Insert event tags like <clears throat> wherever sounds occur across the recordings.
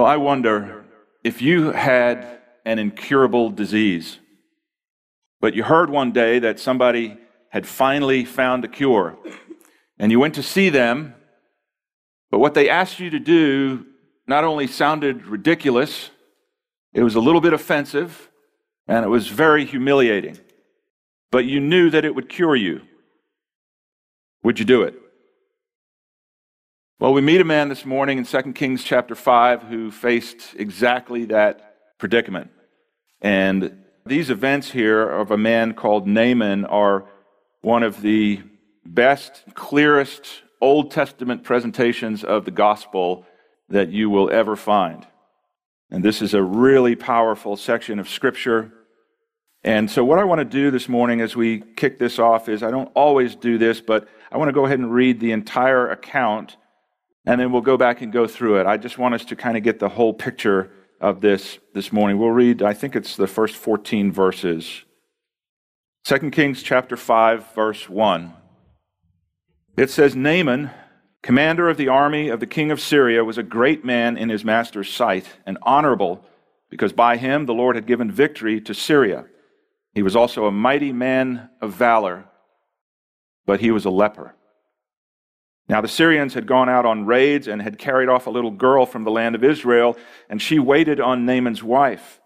Well, I wonder if you had an incurable disease, but you heard one day that somebody had finally found a cure, and you went to see them, but what they asked you to do not only sounded ridiculous, it was a little bit offensive, and it was very humiliating, but you knew that it would cure you. Would you do it? Well, we meet a man this morning in 2 Kings chapter 5 who faced exactly that predicament. And these events here of a man called Naaman are one of the best, clearest Old Testament presentations of the gospel that you will ever find. And this is a really powerful section of scripture. And so, what I want to do this morning as we kick this off is I don't always do this, but I want to go ahead and read the entire account and then we'll go back and go through it. I just want us to kind of get the whole picture of this this morning. We'll read, I think it's the first 14 verses. 2 Kings chapter 5, verse 1. It says, Naaman, commander of the army of the king of Syria, was a great man in his master's sight and honorable, because by him the Lord had given victory to Syria. He was also a mighty man of valor, but he was a leper. Now, the Syrians had gone out on raids and had carried off a little girl from the land of Israel, and she waited on Naaman's wife.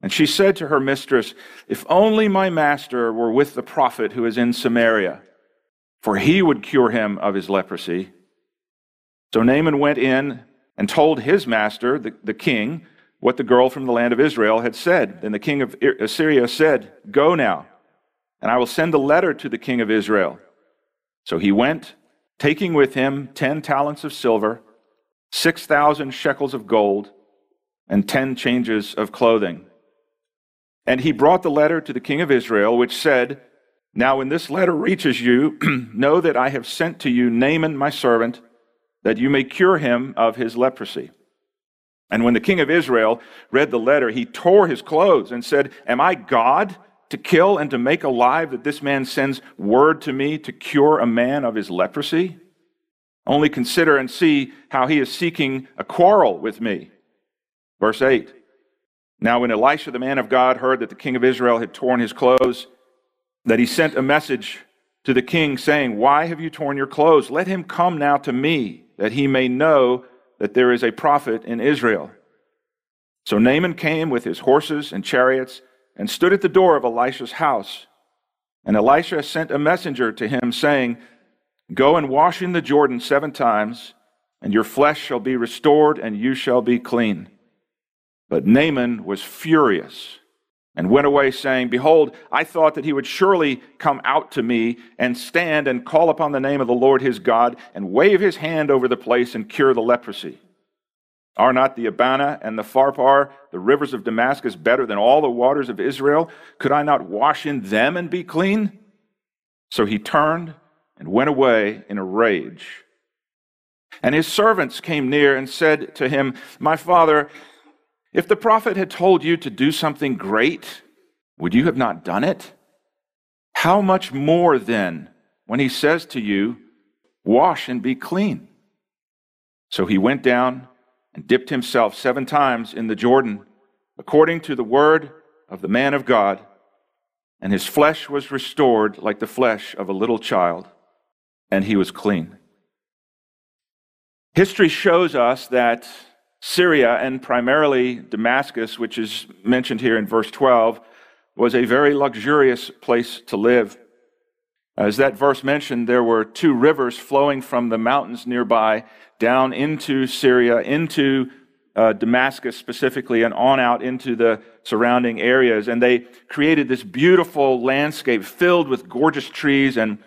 And she said to her mistress, If only my master were with the prophet who is in Samaria, for he would cure him of his leprosy. So Naaman went in and told his master, the, the king, what the girl from the land of Israel had said. Then the king of Assyria said, Go now, and I will send a letter to the king of Israel. So he went taking with him 10 talents of silver, 6,000 shekels of gold, and 10 changes of clothing. And he brought the letter to the king of Israel, which said, Now when this letter reaches you, <clears throat> know that I have sent to you Naaman my servant, that you may cure him of his leprosy. And when the king of Israel read the letter, he tore his clothes and said, Am I God to kill and to make alive that this man sends word to me to cure a man of his leprosy? Only consider and see how he is seeking a quarrel with me. Verse 8. Now, when Elisha, the man of God, heard that the king of Israel had torn his clothes, that he sent a message to the king saying, Why have you torn your clothes? Let him come now to me, that he may know that there is a prophet in Israel. So Naaman came with his horses and chariots and stood at the door of Elisha's house. And Elisha sent a messenger to him, saying, Go and wash in the Jordan seven times, and your flesh shall be restored, and you shall be clean. But Naaman was furious and went away, saying, Behold, I thought that he would surely come out to me and stand and call upon the name of the Lord his God and wave his hand over the place and cure the leprosy. Are not the Abana and the Pharpar, the rivers of Damascus, better than all the waters of Israel? Could I not wash in them and be clean? So he turned and went away in a rage. And his servants came near and said to him, My father, if the prophet had told you to do something great, would you have not done it? How much more then when he says to you, Wash and be clean? So he went down and dipped himself seven times in the Jordan, according to the word of the man of God, and his flesh was restored like the flesh of a little child, and he was clean. History shows us that Syria, and primarily Damascus, which is mentioned here in verse 12, was a very luxurious place to live. As that verse mentioned, there were two rivers flowing from the mountains nearby down into Syria, into uh, Damascus specifically, and on out into the surrounding areas. And they created this beautiful landscape filled with gorgeous trees and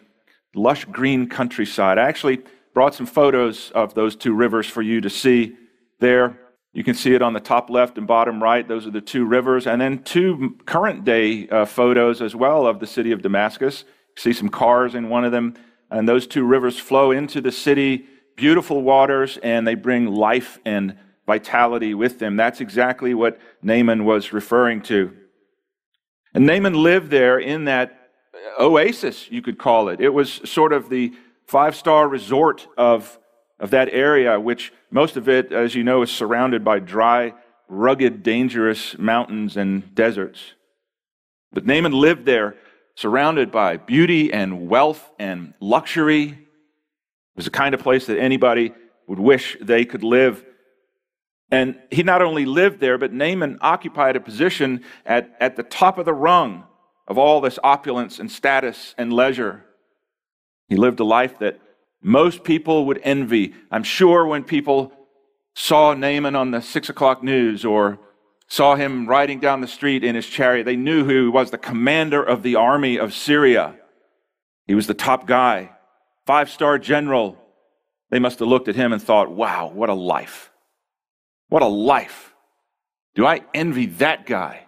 lush green countryside. I actually brought some photos of those two rivers for you to see there. You can see it on the top left and bottom right. Those are the two rivers. And then two current day uh, photos as well of the city of Damascus. See some cars in one of them. And those two rivers flow into the city beautiful waters and they bring life and vitality with them. That's exactly what Naaman was referring to. And Naaman lived there in that oasis, you could call it. It was sort of the five star resort of of that area, which most of it, as you know, is surrounded by dry, rugged, dangerous mountains and deserts. But Naaman lived there, surrounded by beauty and wealth and luxury. It was the kind of place that anybody would wish they could live. And he not only lived there, but Naaman occupied a position at, at the top of the rung of all this opulence and status and leisure. He lived a life that most people would envy. I'm sure when people saw Naaman on the six o'clock news or saw him riding down the street in his chariot, they knew who he was the commander of the army of Syria. He was the top guy, five star general. They must have looked at him and thought, wow, what a life. What a life. Do I envy that guy?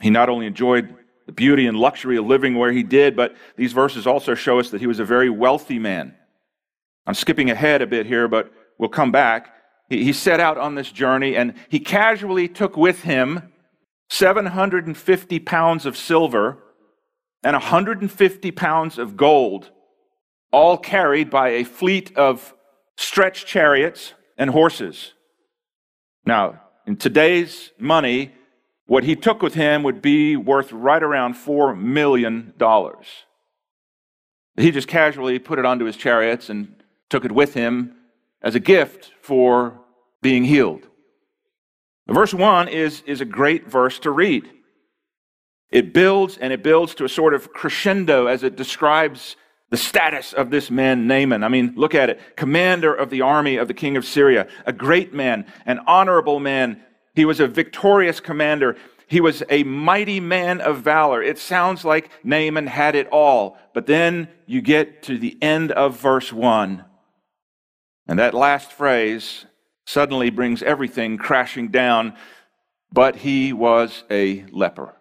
He not only enjoyed the beauty and luxury of living where he did, but these verses also show us that he was a very wealthy man. I'm skipping ahead a bit here, but we'll come back. He, set out on this journey and he casually took with him 750 pounds of silver and 150 pounds of gold, all carried by a fleet of stretched chariots and horses. Now, in today's money, what he took with him would be worth right around $4 million. He just casually put it onto his chariots and took it with him as a gift for being healed. Verse 1 is, is a great verse to read. It builds and it builds to a sort of crescendo as it describes the status of this man, Naaman. I mean, look at it. Commander of the army of the king of Syria, a great man, an honorable man, he was a victorious commander. He was a mighty man of valor. It sounds like Naaman had it all. But then you get to the end of verse 1. And that last phrase suddenly brings everything crashing down. But he was a leper.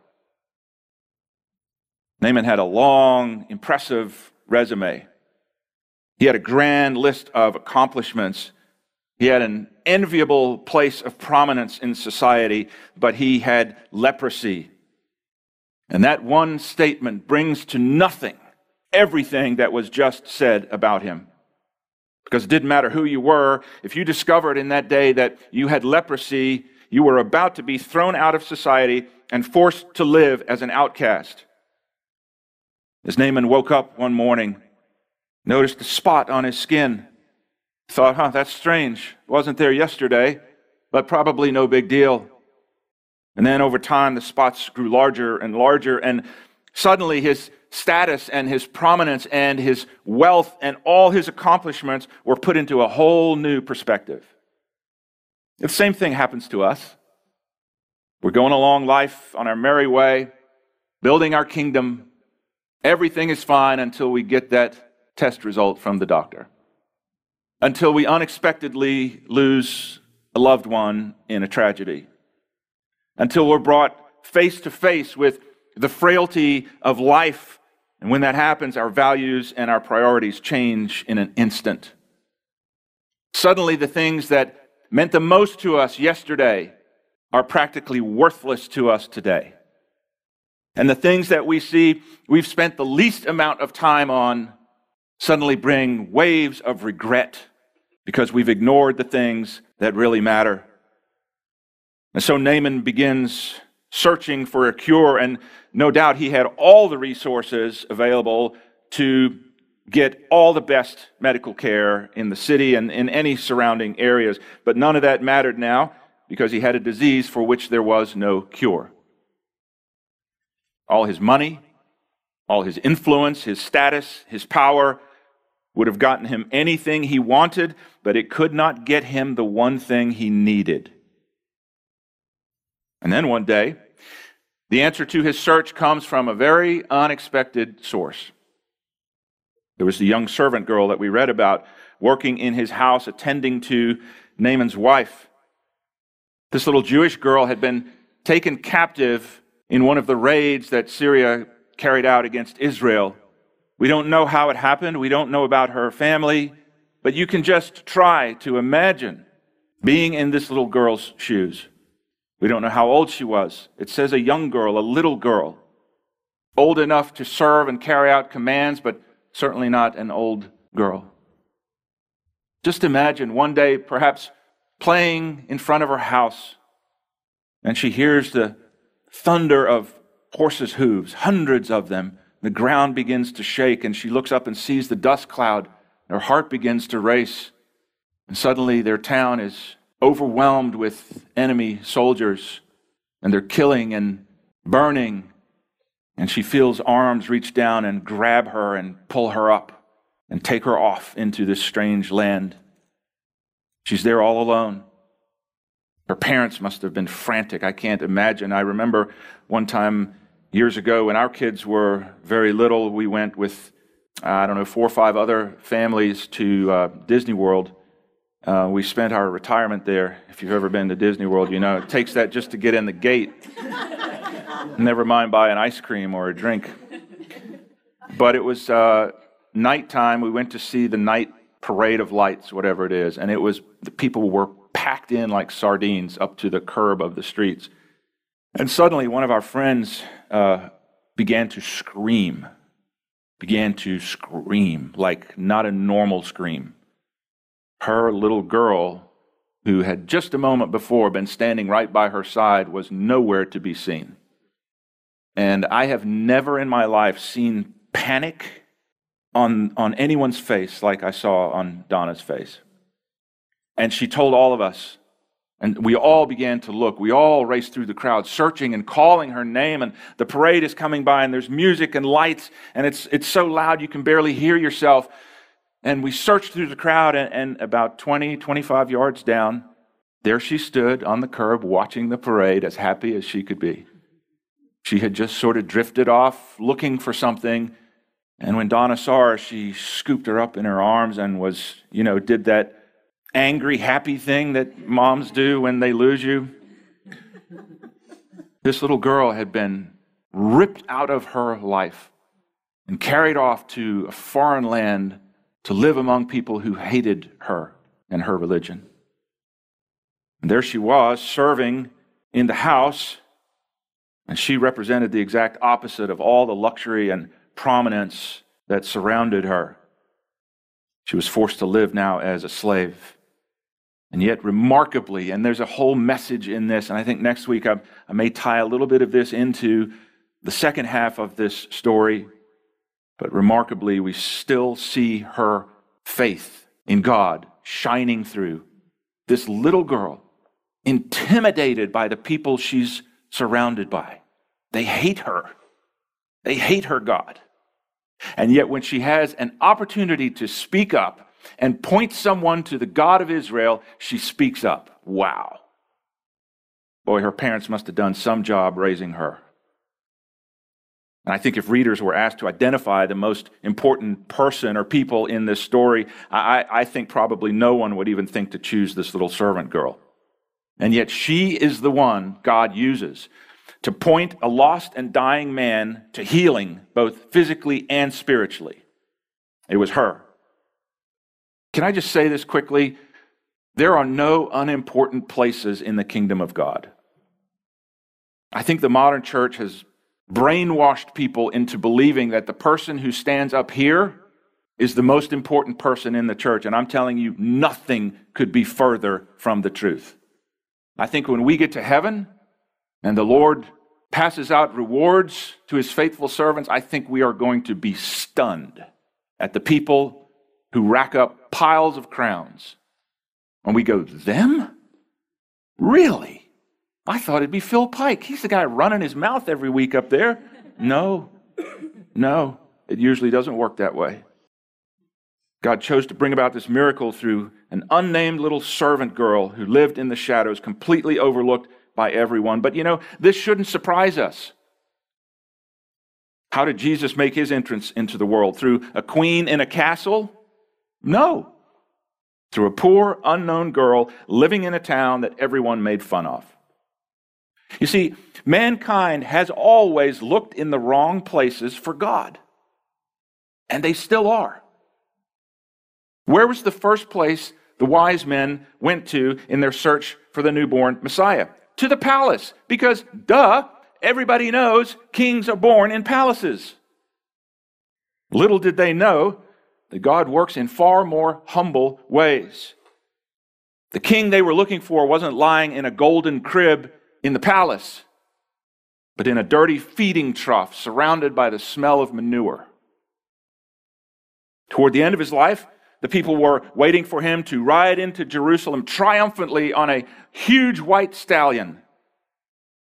Naaman had a long, impressive resume. He had a grand list of accomplishments. He had an enviable place of prominence in society, but he had leprosy. And that one statement brings to nothing everything that was just said about him. Because it didn't matter who you were, if you discovered in that day that you had leprosy, you were about to be thrown out of society and forced to live as an outcast. As Naaman woke up one morning, noticed a spot on his skin Thought, huh, that's strange. Wasn't there yesterday, but probably no big deal. And then over time, the spots grew larger and larger, and suddenly his status and his prominence and his wealth and all his accomplishments were put into a whole new perspective. The same thing happens to us. We're going along life on our merry way, building our kingdom. Everything is fine until we get that test result from the doctor until we unexpectedly lose a loved one in a tragedy, until we're brought face to face with the frailty of life. And when that happens, our values and our priorities change in an instant. Suddenly, the things that meant the most to us yesterday are practically worthless to us today. And the things that we see we've spent the least amount of time on suddenly bring waves of regret because we've ignored the things that really matter. And so Naaman begins searching for a cure, and no doubt he had all the resources available to get all the best medical care in the city and in any surrounding areas. But none of that mattered now because he had a disease for which there was no cure. All his money, all his influence, his status, his power, would have gotten him anything he wanted, but it could not get him the one thing he needed. And then one day, the answer to his search comes from a very unexpected source. There was the young servant girl that we read about working in his house, attending to Naaman's wife. This little Jewish girl had been taken captive in one of the raids that Syria carried out against Israel. We don't know how it happened. We don't know about her family. But you can just try to imagine being in this little girl's shoes. We don't know how old she was. It says a young girl, a little girl, old enough to serve and carry out commands, but certainly not an old girl. Just imagine one day, perhaps playing in front of her house, and she hears the thunder of horses' hooves, hundreds of them. The ground begins to shake, and she looks up and sees the dust cloud. Her heart begins to race. And suddenly, their town is overwhelmed with enemy soldiers, and they're killing and burning. And she feels arms reach down and grab her and pull her up and take her off into this strange land. She's there all alone. Her parents must have been frantic. I can't imagine. I remember one time years ago when our kids were very little, we went with, I don't know, four or five other families to uh, Disney World. Uh, we spent our retirement there. If you've ever been to Disney World, you know it takes that just to get in the gate. <laughs> Never mind buy an ice cream or a drink. But it was uh, nighttime. We went to see the night parade of lights, whatever it is, and it was the people were packed in like sardines up to the curb of the streets. And suddenly, one of our friends uh, began to scream, began to scream like not a normal scream. Her little girl, who had just a moment before been standing right by her side, was nowhere to be seen. And I have never in my life seen panic on, on anyone's face like I saw on Donna's face. And she told all of us, and we all began to look. We all raced through the crowd, searching and calling her name. And the parade is coming by, and there's music and lights, and it's, it's so loud you can barely hear yourself. And we searched through the crowd, and, and about 20, 25 yards down, there she stood on the curb watching the parade as happy as she could be. She had just sort of drifted off looking for something. And when Donna saw her, she scooped her up in her arms and was, you know, did that angry, happy thing that moms do when they lose you. This little girl had been ripped out of her life and carried off to a foreign land to live among people who hated her and her religion. And there she was, serving in the house, and she represented the exact opposite of all the luxury and prominence that surrounded her. She was forced to live now as a slave. And yet, remarkably, and there's a whole message in this, and I think next week I, I may tie a little bit of this into the second half of this story. But remarkably, we still see her faith in God shining through. This little girl, intimidated by the people she's surrounded by. They hate her. They hate her God. And yet, when she has an opportunity to speak up and point someone to the God of Israel, she speaks up. Wow. Boy, her parents must have done some job raising her. And I think if readers were asked to identify the most important person or people in this story, I, I, think probably no one would even think to choose this little servant girl. And yet she is the one God uses to point a lost and dying man to healing, both physically and spiritually. It was her. Can I just say this quickly? There are no unimportant places in the kingdom of God. I think the modern church has brainwashed people into believing that the person who stands up here is the most important person in the church. And I'm telling you, nothing could be further from the truth. I think when we get to heaven and the Lord passes out rewards to his faithful servants, I think we are going to be stunned at the people who rack up piles of crowns. And we go, Them? Really? I thought it'd be Phil Pike. He's the guy running his mouth every week up there. No, no, it usually doesn't work that way. God chose to bring about this miracle through an unnamed little servant girl who lived in the shadows, completely overlooked by everyone. But you know, this shouldn't surprise us. How did Jesus make his entrance into the world? Through a queen in a castle? No. Through a poor, unknown girl living in a town that everyone made fun of. You see, mankind has always looked in the wrong places for God. And they still are. Where was the first place the wise men went to in their search for the newborn Messiah? To the palace. Because, duh, everybody knows kings are born in palaces. Little did they know that God works in far more humble ways. The king they were looking for wasn't lying in a golden crib in the palace, but in a dirty feeding trough surrounded by the smell of manure. Toward the end of his life, the people were waiting for him to ride into Jerusalem triumphantly on a huge white stallion.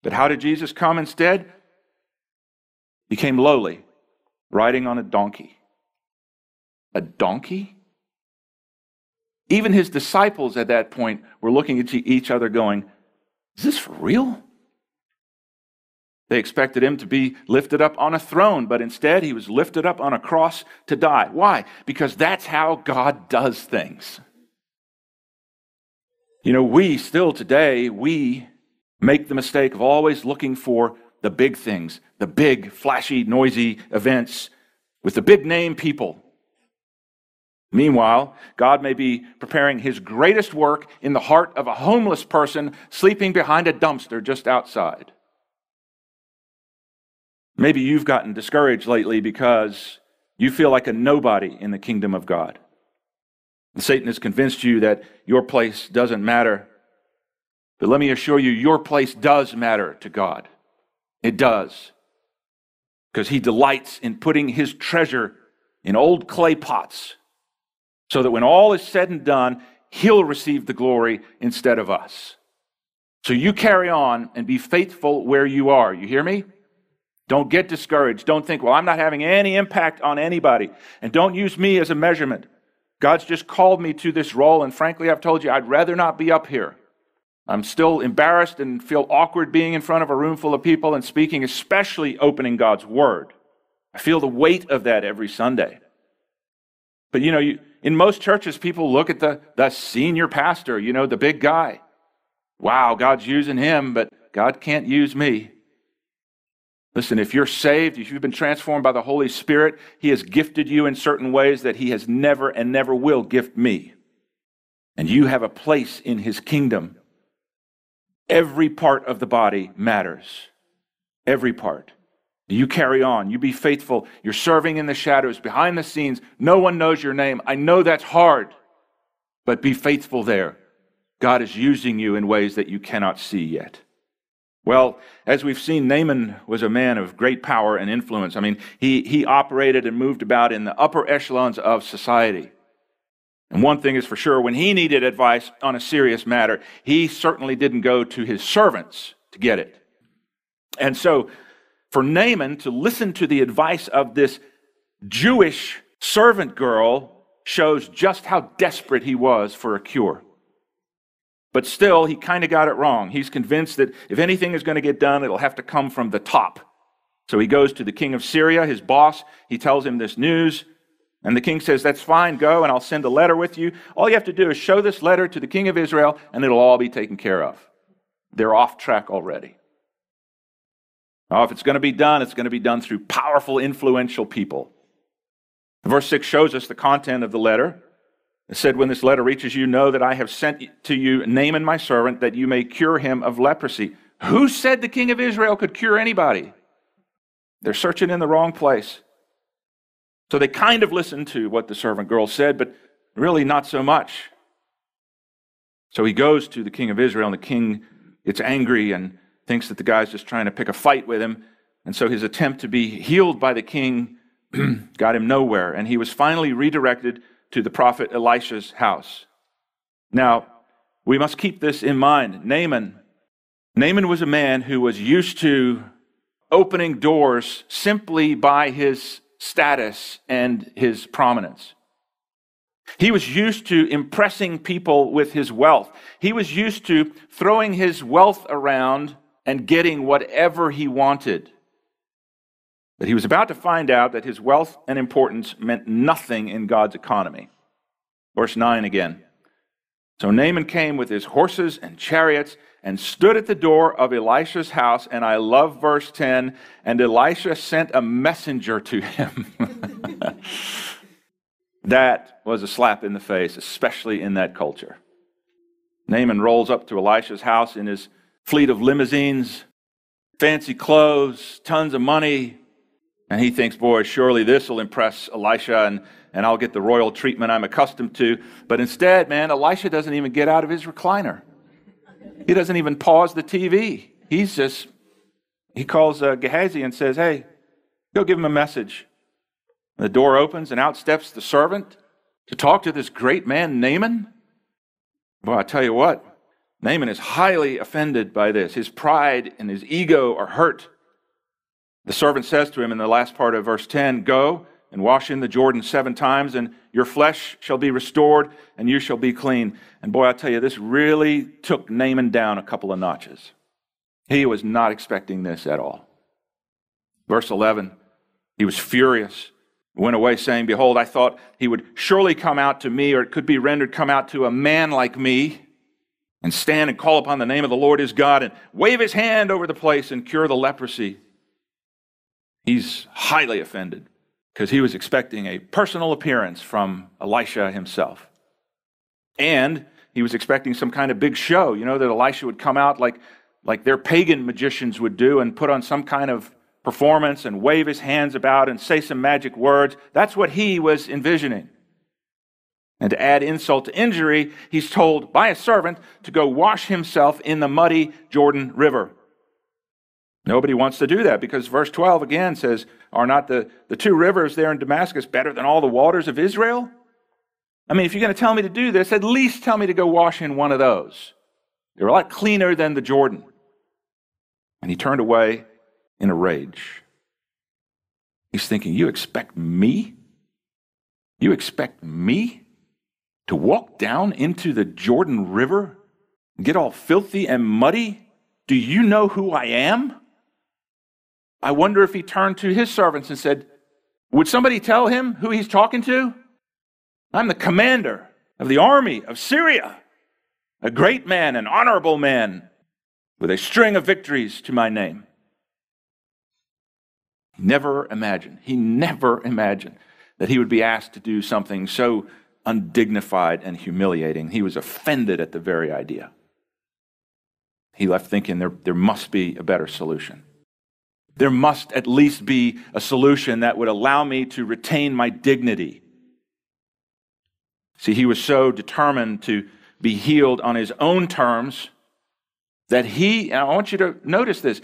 But how did Jesus come instead? He came lowly, riding on a donkey. A donkey? Even his disciples at that point were looking at each other going, Is this for real? They expected him to be lifted up on a throne, but instead he was lifted up on a cross to die. Why? Because that's how God does things. You know, we still today, we make the mistake of always looking for the big things, the big, flashy, noisy events with the big name people. Meanwhile, God may be preparing his greatest work in the heart of a homeless person sleeping behind a dumpster just outside. Maybe you've gotten discouraged lately because you feel like a nobody in the kingdom of God. And Satan has convinced you that your place doesn't matter. But let me assure you, your place does matter to God. It does. Because he delights in putting his treasure in old clay pots so that when all is said and done, he'll receive the glory instead of us. So you carry on and be faithful where you are. You hear me? Don't get discouraged. Don't think, well, I'm not having any impact on anybody. And don't use me as a measurement. God's just called me to this role, and frankly, I've told you I'd rather not be up here. I'm still embarrassed and feel awkward being in front of a room full of people and speaking, especially opening God's Word. I feel the weight of that every Sunday. But you know, you, in most churches, people look at the, the senior pastor, you know, the big guy. Wow, God's using him, but God can't use me. Listen, if you're saved, if you've been transformed by the Holy Spirit, He has gifted you in certain ways that He has never and never will gift me. And you have a place in His kingdom. Every part of the body matters. Every part. You carry on. You be faithful. You're serving in the shadows, behind the scenes. No one knows your name. I know that's hard, but be faithful there. God is using you in ways that you cannot see yet. Well, as we've seen, Naaman was a man of great power and influence. I mean, he, he operated and moved about in the upper echelons of society. And one thing is for sure when he needed advice on a serious matter, he certainly didn't go to his servants to get it. And so, for Naaman to listen to the advice of this Jewish servant girl shows just how desperate he was for a cure. But still, he kind of got it wrong. He's convinced that if anything is going to get done, it'll have to come from the top. So he goes to the king of Syria, his boss. He tells him this news. And the king says, That's fine, go, and I'll send a letter with you. All you have to do is show this letter to the king of Israel, and it'll all be taken care of. They're off track already. Now, if it's going to be done, it's going to be done through powerful, influential people. Verse 6 shows us the content of the letter. It said, When this letter reaches you, know that I have sent to you Naaman my servant, that you may cure him of leprosy. Who said the king of Israel could cure anybody? They're searching in the wrong place. So they kind of listened to what the servant girl said, but really not so much. So he goes to the king of Israel, and the king gets angry and thinks that the guy's just trying to pick a fight with him. And so his attempt to be healed by the king <clears throat> got him nowhere. And he was finally redirected to the prophet Elisha's house. Now, we must keep this in mind. Naaman, Naaman was a man who was used to opening doors simply by his status and his prominence. He was used to impressing people with his wealth. He was used to throwing his wealth around and getting whatever he wanted. But he was about to find out that his wealth and importance meant nothing in God's economy. Verse 9 again. So Naaman came with his horses and chariots and stood at the door of Elisha's house. And I love verse 10 and Elisha sent a messenger to him. <laughs> that was a slap in the face, especially in that culture. Naaman rolls up to Elisha's house in his fleet of limousines, fancy clothes, tons of money, and he thinks, boy, surely this will impress Elisha. And, and I'll get the royal treatment I'm accustomed to. But instead, man, Elisha doesn't even get out of his recliner. He doesn't even pause the TV. He's just, he calls uh, Gehazi and says, Hey, go give him a message. And the door opens, and out steps the servant to talk to this great man, Naaman. Well, I tell you what, Naaman is highly offended by this. His pride and his ego are hurt. The servant says to him in the last part of verse 10 Go and wash in the Jordan seven times, and your flesh shall be restored, and you shall be clean. And boy, I tell you, this really took Naaman down a couple of notches. He was not expecting this at all. Verse 11, he was furious. Went away saying, Behold, I thought he would surely come out to me, or it could be rendered, come out to a man like me, and stand and call upon the name of the Lord his God, and wave his hand over the place and cure the leprosy. He's highly offended because he was expecting a personal appearance from Elisha himself. And he was expecting some kind of big show, you know, that Elisha would come out like, like their pagan magicians would do and put on some kind of performance and wave his hands about and say some magic words. That's what he was envisioning. And to add insult to injury, he's told by a servant to go wash himself in the muddy Jordan River. Nobody wants to do that because verse 12 again says, Are not the, the two rivers there in Damascus better than all the waters of Israel? I mean, if you're going to tell me to do this, at least tell me to go wash in one of those. They're a lot cleaner than the Jordan. And he turned away in a rage. He's thinking, You expect me? You expect me to walk down into the Jordan River and get all filthy and muddy? Do you know who I am? I wonder if he turned to his servants and said, Would somebody tell him who he's talking to? I'm the commander of the army of Syria, a great man, an honorable man, with a string of victories to my name. Never imagined, he never imagined that he would be asked to do something so undignified and humiliating. He was offended at the very idea. He left thinking there, there must be a better solution. There must at least be a solution that would allow me to retain my dignity. See, he was so determined to be healed on his own terms that he, and I want you to notice this,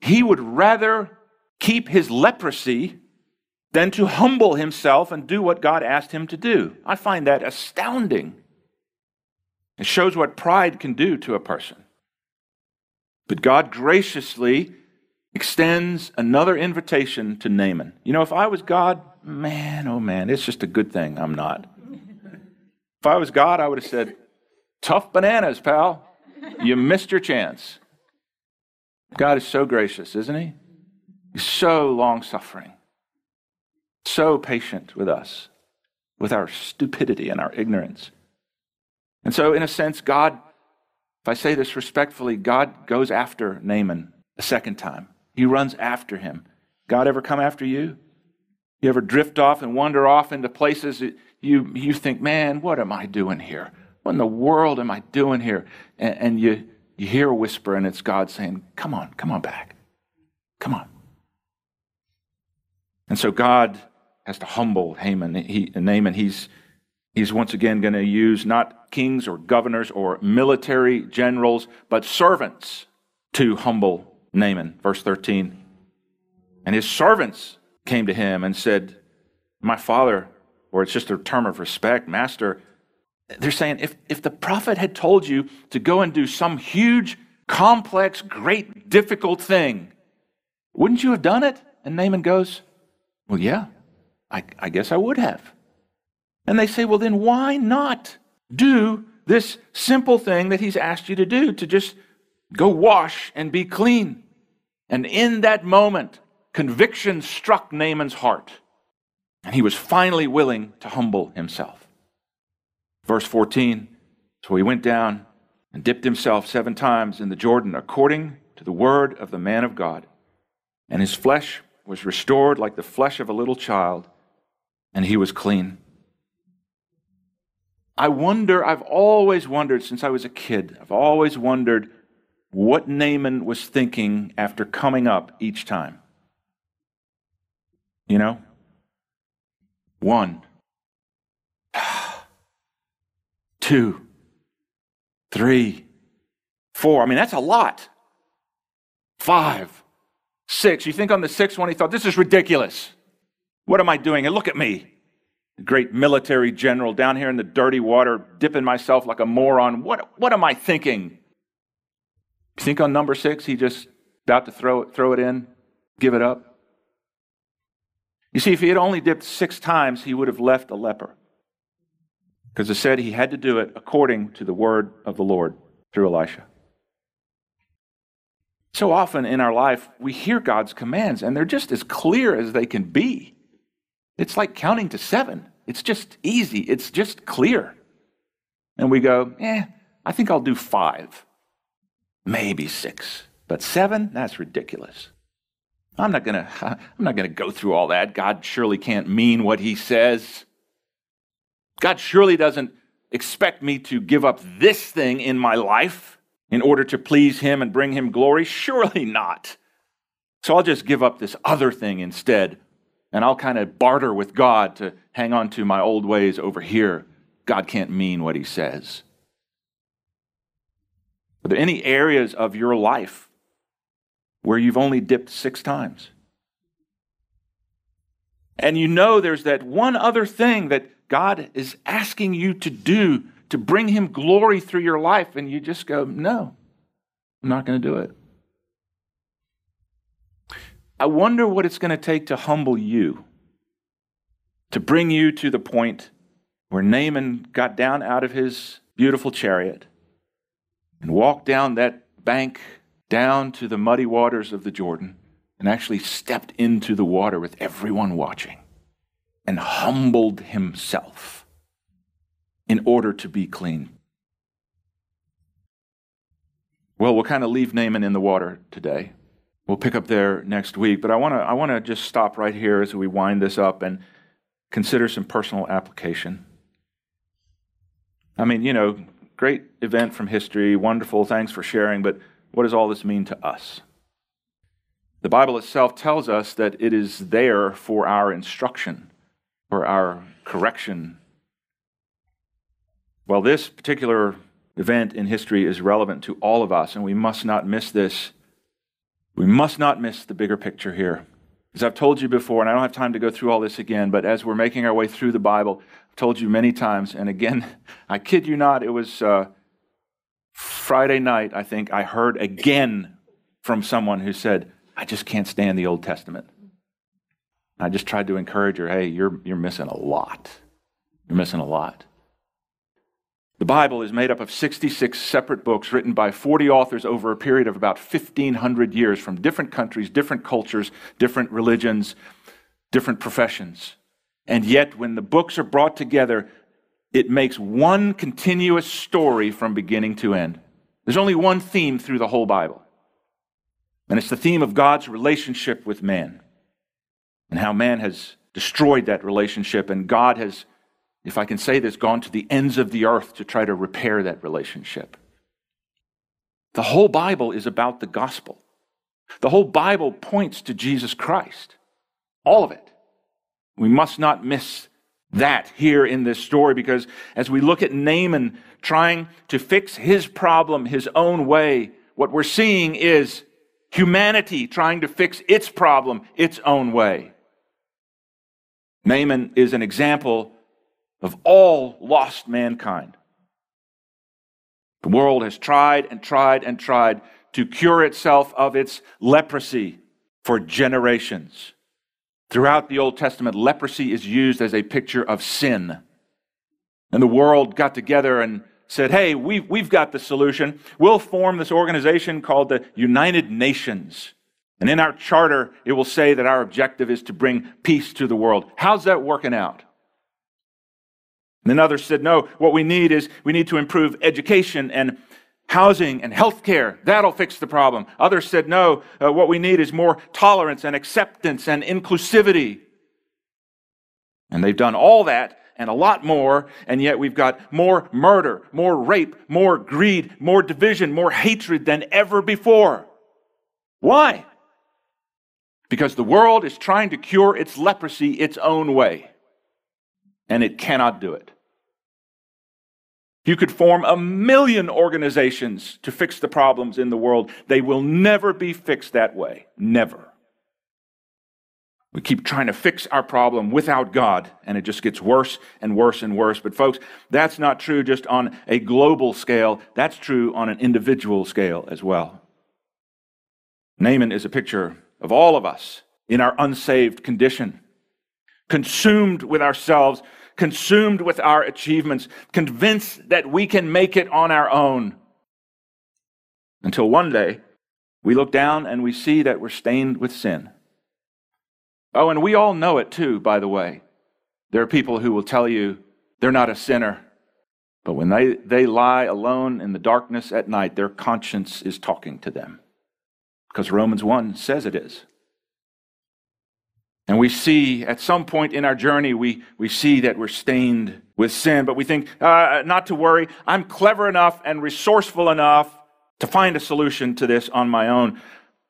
he would rather keep his leprosy than to humble himself and do what God asked him to do. I find that astounding. It shows what pride can do to a person. But God graciously extends another invitation to Naaman. You know, if I was God, man, oh man, it's just a good thing I'm not. If I was God, I would have said, Tough bananas, pal. You missed your chance. God is so gracious, isn't he? He's so long suffering, so patient with us, with our stupidity and our ignorance. And so, in a sense, God, if I say this respectfully, God goes after Naaman a second time. He runs after him. God ever come after you? You ever drift off and wander off into places that you, you think, man, what am I doing here? What in the world am I doing here? And, and you, you hear a whisper, and it's God saying, Come on, come on back. Come on. And so God has to humble Haman. He, Naaman, he's, he's once again going to use not kings or governors or military generals, but servants to humble Naaman, verse 13. And his servants came to him and said, My father, or it's just a term of respect, master, they're saying, if, if the prophet had told you to go and do some huge, complex, great, difficult thing, wouldn't you have done it? And Naaman goes, Well, yeah, I, I guess I would have. And they say, Well, then why not do this simple thing that he's asked you to do, to just go wash and be clean? And in that moment, conviction struck Naaman's heart, and he was finally willing to humble himself. Verse 14 So he went down and dipped himself seven times in the Jordan according to the word of the man of God. And his flesh was restored like the flesh of a little child, and he was clean. I wonder, I've always wondered since I was a kid, I've always wondered what Naaman was thinking after coming up each time. You know? One, <sighs> two, three, four. I mean, that's a lot. Five, six. You think on the sixth one, he thought, this is ridiculous. What am I doing? And look at me. great military general down here in the dirty water, dipping myself like a moron. What, what am I thinking? You think on number six, he just about to throw it, throw it in, give it up? You see, if he had only dipped six times, he would have left a leper. Because it said he had to do it according to the word of the Lord through Elisha. So often in our life, we hear God's commands, and they're just as clear as they can be. It's like counting to seven. It's just easy, it's just clear. And we go, eh, I think I'll do five, maybe six. But seven, that's ridiculous. I'm not going <laughs> to I'm not going to go through all that. God surely can't mean what he says. God surely doesn't expect me to give up this thing in my life in order to please him and bring him glory. Surely not. So I'll just give up this other thing instead. And I'll kind of barter with God to hang on to my old ways over here. God can't mean what he says. Are there any areas of your life where you've only dipped six times. And you know there's that one other thing that God is asking you to do to bring Him glory through your life, and you just go, No, I'm not going to do it. I wonder what it's going to take to humble you, to bring you to the point where Naaman got down out of his beautiful chariot and walked down that bank down to the muddy waters of the Jordan and actually stepped into the water with everyone watching and humbled himself in order to be clean. Well, we'll kind of leave Naaman in the water today. We'll pick up there next week, but I want to I want to just stop right here as we wind this up and consider some personal application. I mean, you know, great event from history, wonderful, thanks for sharing, but what does all this mean to us? The Bible itself tells us that it is there for our instruction, for our correction. Well, this particular event in history is relevant to all of us, and we must not miss this. We must not miss the bigger picture here. As I've told you before, and I don't have time to go through all this again, but as we're making our way through the Bible, I've told you many times, and again, <laughs> I kid you not, it was. Uh, Friday night, I think, I heard again from someone who said, I just can't stand the Old Testament. I just tried to encourage her, hey, you're, you're missing a lot. You're missing a lot. The Bible is made up of 66 separate books written by 40 authors over a period of about 1,500 years from different countries, different cultures, different religions, different professions. And yet, when the books are brought together, it makes one continuous story from beginning to end. There's only one theme through the whole Bible, and it's the theme of God's relationship with man and how man has destroyed that relationship, and God has, if I can say this, gone to the ends of the earth to try to repair that relationship. The whole Bible is about the gospel. The whole Bible points to Jesus Christ. All of it. We must not miss that here in this story because as we look at Naaman trying to fix his problem his own way, what we're seeing is humanity trying to fix its problem its own way. Naaman is an example of all lost mankind. The world has tried and tried and tried to cure itself of its leprosy for generations. Throughout the Old Testament, leprosy is used as a picture of sin. And the world got together and said, hey, we've, we've got the solution. We'll form this organization called the United Nations. And in our charter, it will say that our objective is to bring peace to the world. How's that working out? And then others said, no, what we need is we need to improve education and housing and health care. That'll fix the problem. Others said, no, uh, what we need is more tolerance and acceptance and inclusivity. And they've done all that and a lot more, and yet we've got more murder, more rape, more greed, more division, more hatred than ever before. Why? Because the world is trying to cure its leprosy its own way, and it cannot do it. You could form a million organizations to fix the problems in the world. They will never be fixed that way. Never. We keep trying to fix our problem without God, and it just gets worse and worse and worse. But, folks, that's not true just on a global scale, that's true on an individual scale as well. Naaman is a picture of all of us in our unsaved condition, consumed with ourselves consumed with our achievements, convinced that we can make it on our own. Until one day, we look down and we see that we're stained with sin. Oh, and we all know it too, by the way. There are people who will tell you they're not a sinner, but when they, they lie alone in the darkness at night, their conscience is talking to them. Because Romans 1 says it is. And we see at some point in our journey, we, we see that we're stained with sin, but we think, uh, not to worry, I'm clever enough and resourceful enough to find a solution to this on my own.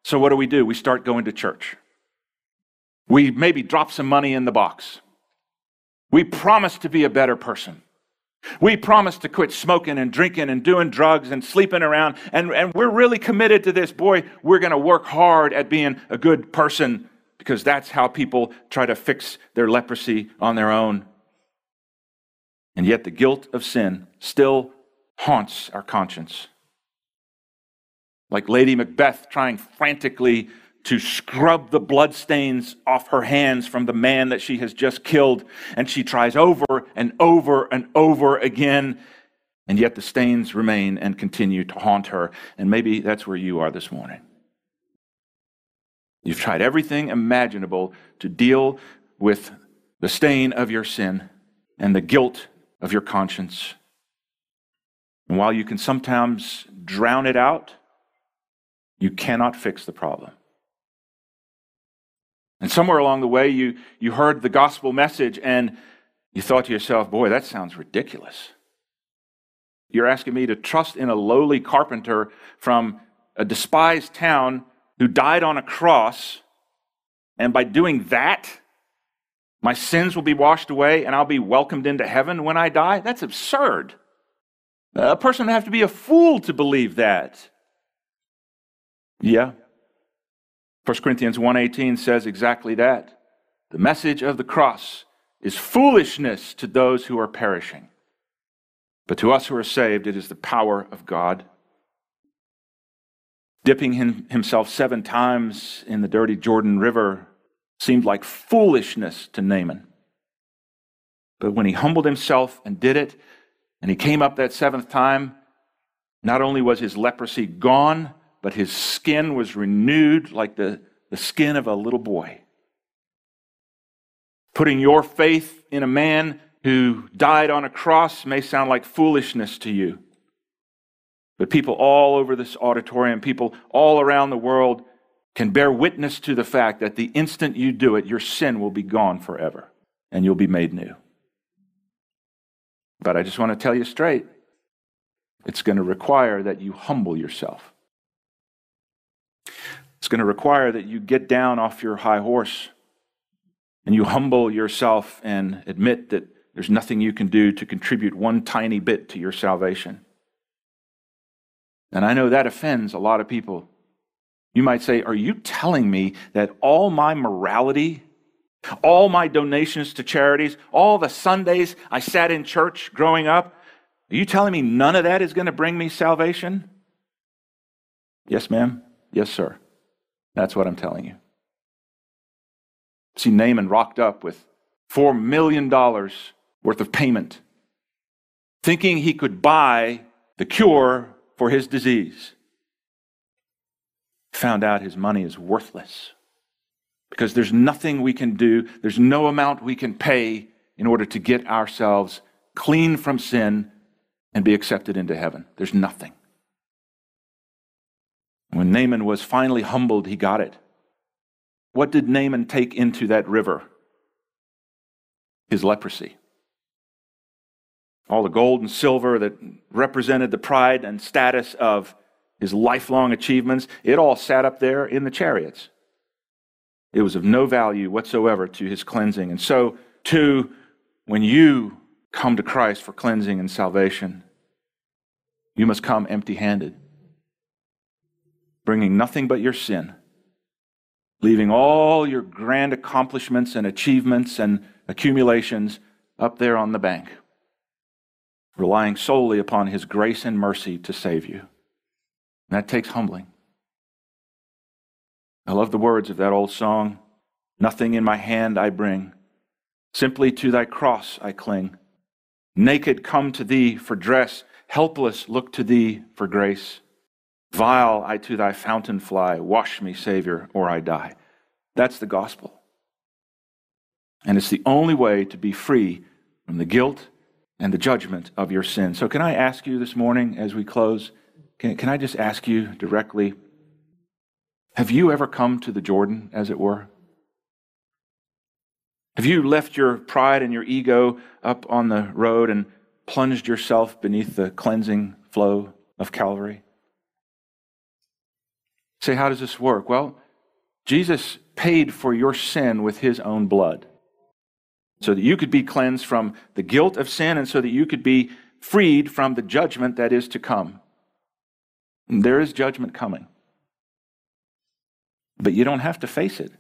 So what do we do? We start going to church. We maybe drop some money in the box. We promise to be a better person. We promise to quit smoking and drinking and doing drugs and sleeping around. And, and we're really committed to this. Boy, we're going to work hard at being a good person because that's how people try to fix their leprosy on their own. And yet, the guilt of sin still haunts our conscience. Like Lady Macbeth trying frantically to scrub the bloodstains off her hands from the man that she has just killed. And she tries over and over and over again. And yet the stains remain and continue to haunt her. And maybe that's where you are this morning. You've tried everything imaginable to deal with the stain of your sin and the guilt of your conscience. And while you can sometimes drown it out, you cannot fix the problem. And somewhere along the way, you, you heard the gospel message and you thought to yourself, boy, that sounds ridiculous. You're asking me to trust in a lowly carpenter from a despised town who died on a cross, and by doing that, my sins will be washed away and I'll be welcomed into heaven when I die? That's absurd. A person would have to be a fool to believe that. Yeah. 1 Corinthians 1:18 says exactly that. The message of the cross is foolishness to those who are perishing. But to us who are saved, it is the power of God dipping him, himself seven times in the dirty Jordan River seemed like foolishness to Naaman. But when he humbled himself and did it, and he came up that seventh time, not only was his leprosy gone, but his skin was renewed like the, the skin of a little boy. Putting your faith in a man who died on a cross may sound like foolishness to you. But people all over this auditorium, people all around the world, can bear witness to the fact that the instant you do it, your sin will be gone forever and you'll be made new. But I just want to tell you straight it's going to require that you humble yourself. It's going to require that you get down off your high horse and you humble yourself and admit that there's nothing you can do to contribute one tiny bit to your salvation. And I know that offends a lot of people. You might say, Are you telling me that all my morality, all my donations to charities, all the Sundays I sat in church growing up, are you telling me none of that is going to bring me salvation? Yes, ma'am. Yes, sir. That's what I'm telling you. See, Naaman rocked up with $4 million worth of payment, thinking he could buy the cure for his disease. Found out his money is worthless because there's nothing we can do, there's no amount we can pay in order to get ourselves clean from sin and be accepted into heaven. There's nothing. When Naaman was finally humbled, he got it. What did Naaman take into that river? His leprosy all the gold and silver that represented the pride and status of his lifelong achievements, it all sat up there in the chariots. It was of no value whatsoever to his cleansing. And so, too, when you come to Christ for cleansing and salvation, you must come empty handed, bringing nothing but your sin, leaving all your grand accomplishments and achievements and accumulations up there on the bank, relying solely upon His grace and mercy to save you. And that takes humbling. I love the words of that old song Nothing in my hand I bring, simply to thy cross I cling. Naked come to thee for dress, helpless look to thee for grace. Vile I to thy fountain fly, wash me, Savior, or I die. That's the gospel. And it's the only way to be free from the guilt and the judgment of your sin. So, can I ask you this morning as we close? Can, can I just ask you directly? Have you ever come to the Jordan, as it were? Have you left your pride and your ego up on the road and plunged yourself beneath the cleansing flow of Calvary? Say, how does this work? Well, Jesus paid for your sin with his own blood so that you could be cleansed from the guilt of sin and so that you could be freed from the judgment that is to come. And there is judgment coming. But you don't have to face it.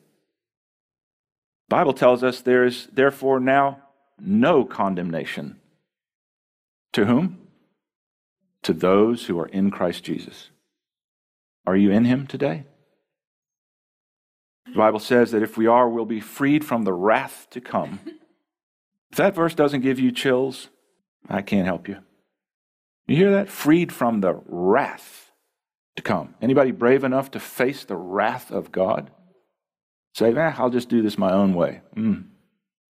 Bible tells us there is therefore now no condemnation. To whom? To those who are in Christ Jesus. Are you in him today? The Bible says that if we are, we'll be freed from the wrath to come. <laughs> If that verse doesn't give you chills, I can't help you. You hear that? Freed from the wrath to come. Anybody brave enough to face the wrath of God? Say, eh, I'll just do this my own way. Mm,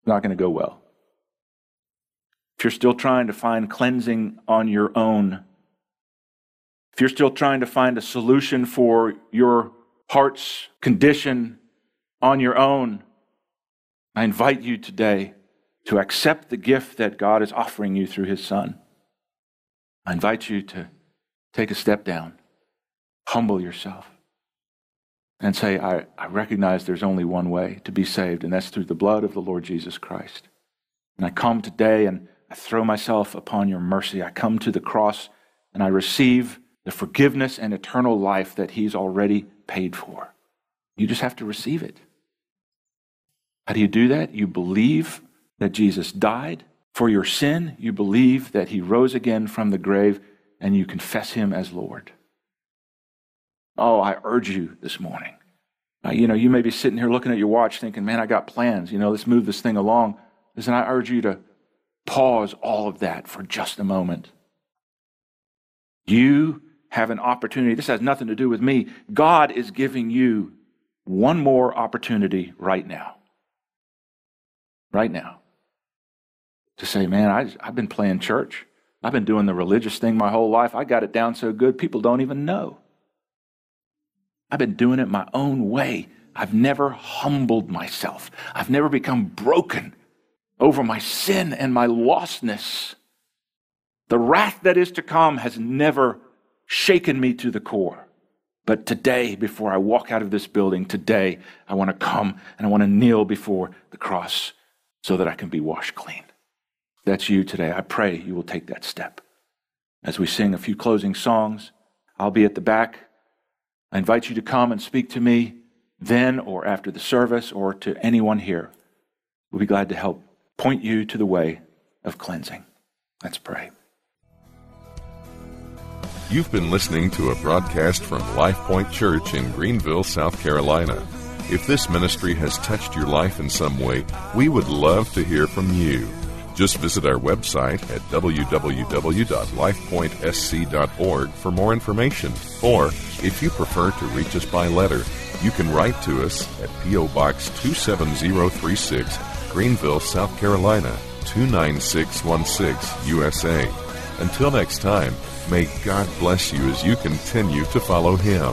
not going to go well. If you're still trying to find cleansing on your own, if you're still trying to find a solution for your heart's condition on your own, I invite you today to accept the gift that God is offering you through His Son. I invite you to take a step down, humble yourself and say, I, I recognize there's only one way to be saved, and that's through the blood of the Lord Jesus Christ. And I come today and I throw myself upon your mercy. I come to the cross and I receive the forgiveness and eternal life that He's already paid for. You just have to receive it. How do you do that? You believe that Jesus died for your sin, you believe that He rose again from the grave, and you confess Him as Lord. Oh, I urge you this morning. Uh, you know, you may be sitting here looking at your watch thinking, man, I got plans. You know, let's move this thing along. Listen, I urge you to pause all of that for just a moment. You have an opportunity. This has nothing to do with me. God is giving you one more opportunity right now. Right now. To say, man, I, I've been playing church. I've been doing the religious thing my whole life. I got it down so good, people don't even know. I've been doing it my own way. I've never humbled myself. I've never become broken over my sin and my lostness. The wrath that is to come has never shaken me to the core. But today, before I walk out of this building, today, I want to come and I want to kneel before the cross so that I can be washed clean. That's you today. I pray you will take that step. As we sing a few closing songs, I'll be at the back. I invite you to come and speak to me then or after the service or to anyone here. We'll be glad to help point you to the way of cleansing. Let's pray. You've been listening to a broadcast from Life Point Church in Greenville, South Carolina. If this ministry has touched your life in some way, we would love to hear from you. Just visit our website at www.lifepointsc.org for more information. Or, if you prefer to reach us by letter, you can write to us at P.O. Box 27036, Greenville, South Carolina 29616, USA. Until next time, may God bless you as you continue to follow Him.